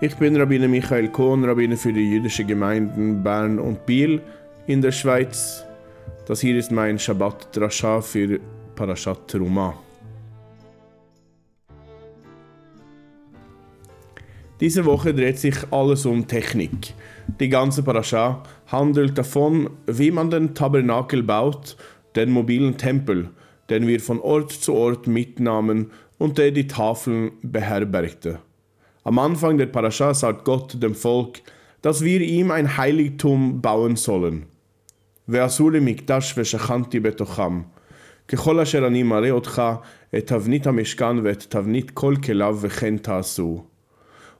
Ich bin Rabbiner Michael Kohn, Rabbiner für die jüdische Gemeinden Bern und Biel in der Schweiz. Das hier ist mein Shabbat Drasha für Parashat Teruma. Diese Woche dreht sich alles um Technik. Die ganze Parascha handelt davon, wie man den Tabernakel baut, den mobilen Tempel, den wir von Ort zu Ort mitnahmen und der die Tafeln beherbergte. Am Anfang der Parascha sagt Gott dem Volk, dass wir ihm ein Heiligtum bauen sollen. ועשו לי מקדש ושכנתי בתוכם. ככל אשר אני מראה אותך את תבנית המשכן ואת תבנית כל כליו וכן תעשו.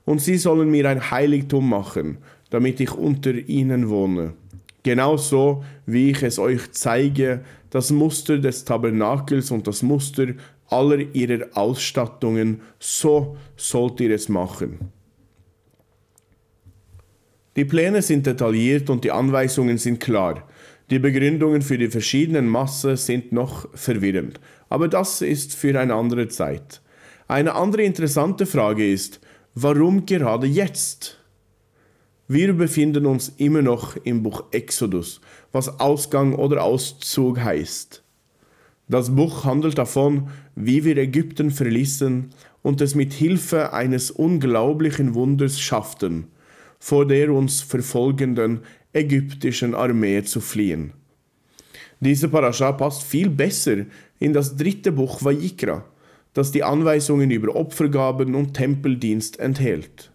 Und sie sollen mir ein Heiligtum machen, damit ich unter ihnen wohne. Genauso wie ich es euch zeige, das Muster des Tabernakels und das Muster aller ihrer Ausstattungen, so sollt ihr es machen. Die Pläne sind detailliert und die Anweisungen sind klar. Die Begründungen für die verschiedenen Massen sind noch verwirrend, aber das ist für eine andere Zeit. Eine andere interessante Frage ist, warum gerade jetzt? Wir befinden uns immer noch im Buch Exodus, was Ausgang oder Auszug heißt. Das Buch handelt davon, wie wir Ägypten verließen und es mit Hilfe eines unglaublichen Wunders schafften, vor der uns verfolgenden ägyptischen Armee zu fliehen. Diese Parascha passt viel besser in das dritte Buch Vayikra, das die Anweisungen über Opfergaben und Tempeldienst enthält.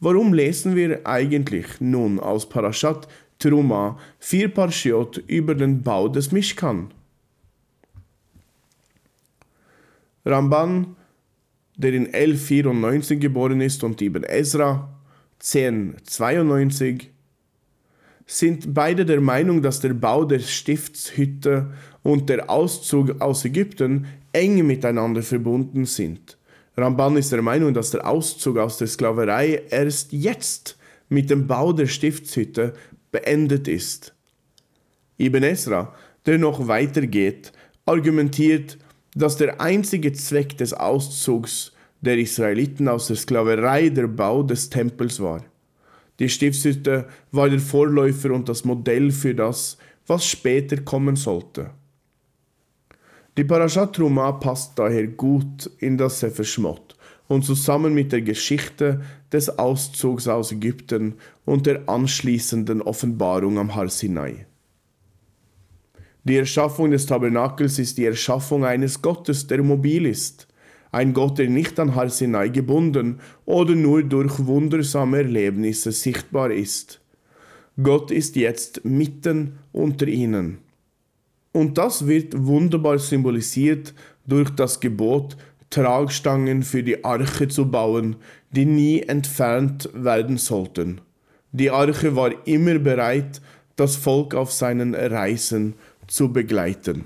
Warum lesen wir eigentlich nun aus Parashat Truma vier Parshiot über den Bau des Mishkan? Ramban, der in 1194 geboren ist, und Ibn Ezra, 1092, sind beide der Meinung, dass der Bau der Stiftshütte und der Auszug aus Ägypten eng miteinander verbunden sind. Ramban ist der Meinung, dass der Auszug aus der Sklaverei erst jetzt mit dem Bau der Stiftshütte beendet ist. Ibn Esra, der noch weitergeht, argumentiert, dass der einzige Zweck des Auszugs der Israeliten aus der Sklaverei der Bau des Tempels war. Die Stiftshütte war der Vorläufer und das Modell für das, was später kommen sollte. Die Parashat Truma passt daher gut in das Sefer Schmott und zusammen mit der Geschichte des Auszugs aus Ägypten und der anschließenden Offenbarung am Har Sinai. Die Erschaffung des Tabernakels ist die Erschaffung eines Gottes, der mobil ist. Ein Gott, der nicht an Har gebunden oder nur durch wundersame Erlebnisse sichtbar ist. Gott ist jetzt mitten unter ihnen. Und das wird wunderbar symbolisiert durch das Gebot, Tragstangen für die Arche zu bauen, die nie entfernt werden sollten. Die Arche war immer bereit, das Volk auf seinen Reisen zu begleiten.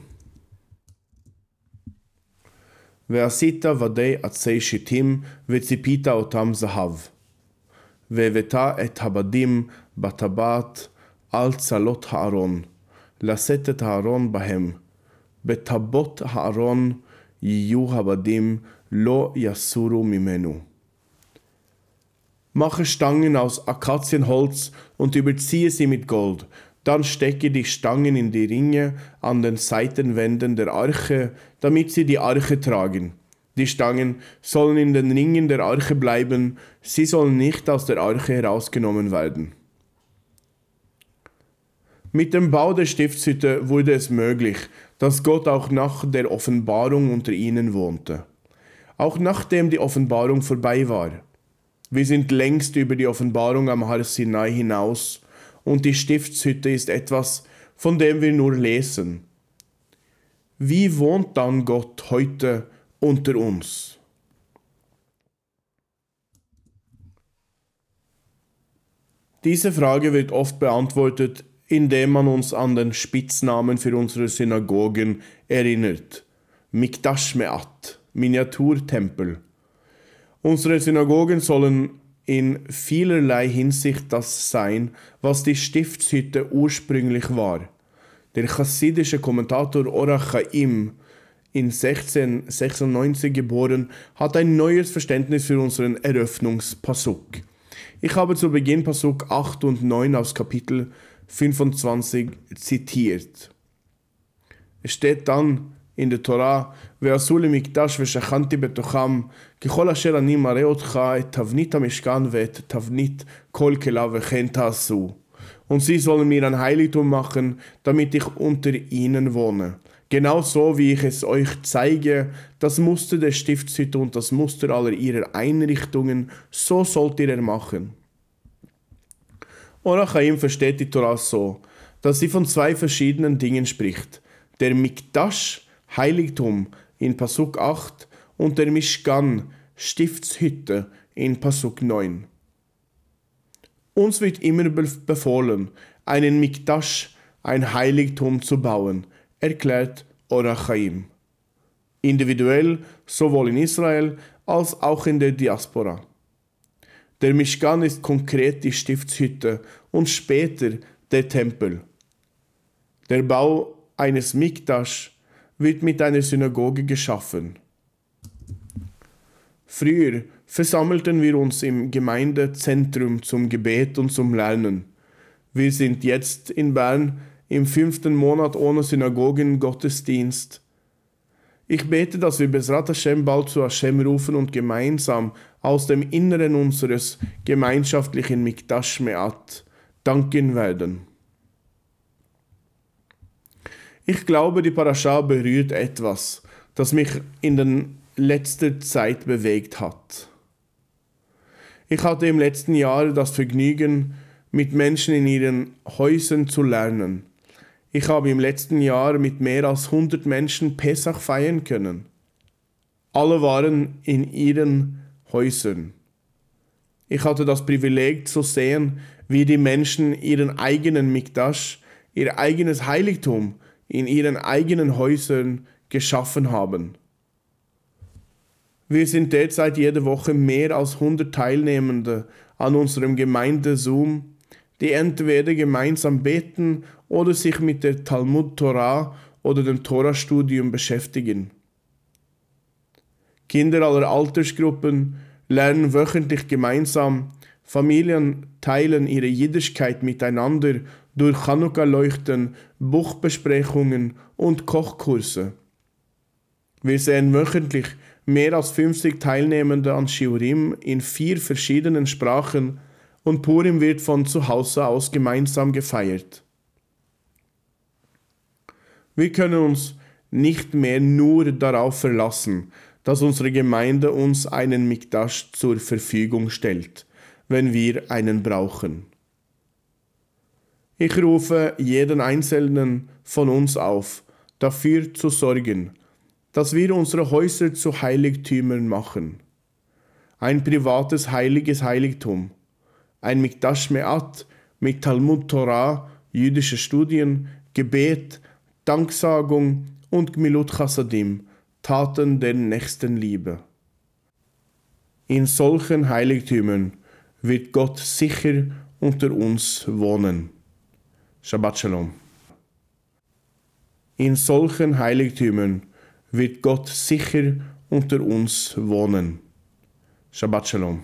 ועשית ודאי עצי שיטים וציפית אותם זהב. והבאת את הבדים בטבעת על צלות הארון, לשאת את הארון בהם. בטבות הארון יהיו הבדים, לא יסורו ממנו. Mache Stangen aus Akazienholz und überziehe sie mit Gold, dann stecke die Stangen in die Ringe an den Seitenwänden der Arche, damit sie die Arche tragen. Die Stangen sollen in den Ringen der Arche bleiben, sie sollen nicht aus der Arche herausgenommen werden. Mit dem Bau der Stiftshütte wurde es möglich, dass Gott auch nach der Offenbarung unter ihnen wohnte. Auch nachdem die Offenbarung vorbei war. Wir sind längst über die Offenbarung am Har Sinai hinaus und die Stiftshütte ist etwas, von dem wir nur lesen. Wie wohnt dann Gott heute unter uns? Diese Frage wird oft beantwortet, indem man uns an den Spitznamen für unsere Synagogen erinnert. Mikdash Me'at, Miniaturtempel. Unsere Synagogen sollen in vielerlei Hinsicht das sein, was die Stiftshütte ursprünglich war. Der chassidische Kommentator Orach Chaim in 1696 geboren, hat ein neues Verständnis für unseren Eröffnungspasuk. Ich habe zu Beginn Pasuk 8 und 9 aus Kapitel 25 zitiert. Es steht dann in der Torah, ועשו לי מקדש ושכנתי בתוכם, ככל אשר אני מראה אותך את תבנית המשכן ואת תבנית כל כליו וכן תעשו. Und sie sollen mir ein Heiligtum machen, damit ich unter ihnen wohne. Genauso wie ich es euch zeige, das Muster der Stiftshütte und das Muster aller ihrer Einrichtungen, so sollt ihr er machen. Orachaim versteht die Torah so, dass sie von zwei verschiedenen Dingen spricht. Der Mikdash, Heiligtum, in Pasuk 8 und der Mishkan, Stiftshütte, in Pasuk 9. Uns wird immer befohlen, einen Mikdash, ein Heiligtum zu bauen, erklärt Orachaim. Individuell sowohl in Israel als auch in der Diaspora. Der Mishkan ist konkret die Stiftshütte und später der Tempel. Der Bau eines Mikdash wird mit einer Synagoge geschaffen. Früher versammelten wir uns im Gemeindezentrum zum Gebet und zum Lernen. Wir sind jetzt in Bern im fünften Monat ohne Synagogen-Gottesdienst. Ich bete, dass wir Besrat Hashem bald zu Hashem rufen und gemeinsam aus dem Inneren unseres gemeinschaftlichen Mikdash Me'at danken werden. Ich glaube, die Parascha berührt etwas, das mich in den letzter Zeit bewegt hat. Ich hatte im letzten Jahr das Vergnügen, mit Menschen in ihren Häusern zu lernen. Ich habe im letzten Jahr mit mehr als 100 Menschen Pessach feiern können. Alle waren in ihren Häusern. Ich hatte das Privileg zu sehen, wie die Menschen ihren eigenen Mikdash, ihr eigenes Heiligtum in ihren eigenen Häusern geschaffen haben. Wir sind derzeit jede Woche mehr als 100 Teilnehmende an unserem Gemeinde-Zoom die entweder gemeinsam beten oder sich mit der Talmud Torah oder dem Torah-Studium beschäftigen. Kinder aller Altersgruppen lernen wöchentlich gemeinsam, Familien teilen ihre Jiddischkeit miteinander durch Chanukka-Leuchten, Buchbesprechungen und Kochkurse. Wir sehen wöchentlich mehr als 50 Teilnehmende an Shiurim in vier verschiedenen Sprachen und Purim wird von zu Hause aus gemeinsam gefeiert. Wir können uns nicht mehr nur darauf verlassen, dass unsere Gemeinde uns einen Mikdash zur Verfügung stellt, wenn wir einen brauchen. Ich rufe jeden Einzelnen von uns auf, dafür zu sorgen, dass wir unsere Häuser zu Heiligtümern machen. Ein privates heiliges Heiligtum, ein Mikdash Me'at mit Talmud Torah, jüdische Studien, Gebet, Danksagung und Gmilut Chassadim, Taten der Nächstenliebe. In solchen Heiligtümern wird Gott sicher unter uns wohnen. Shabbat Shalom. In solchen Heiligtümern wird Gott sicher unter uns wohnen. Shabbat Shalom.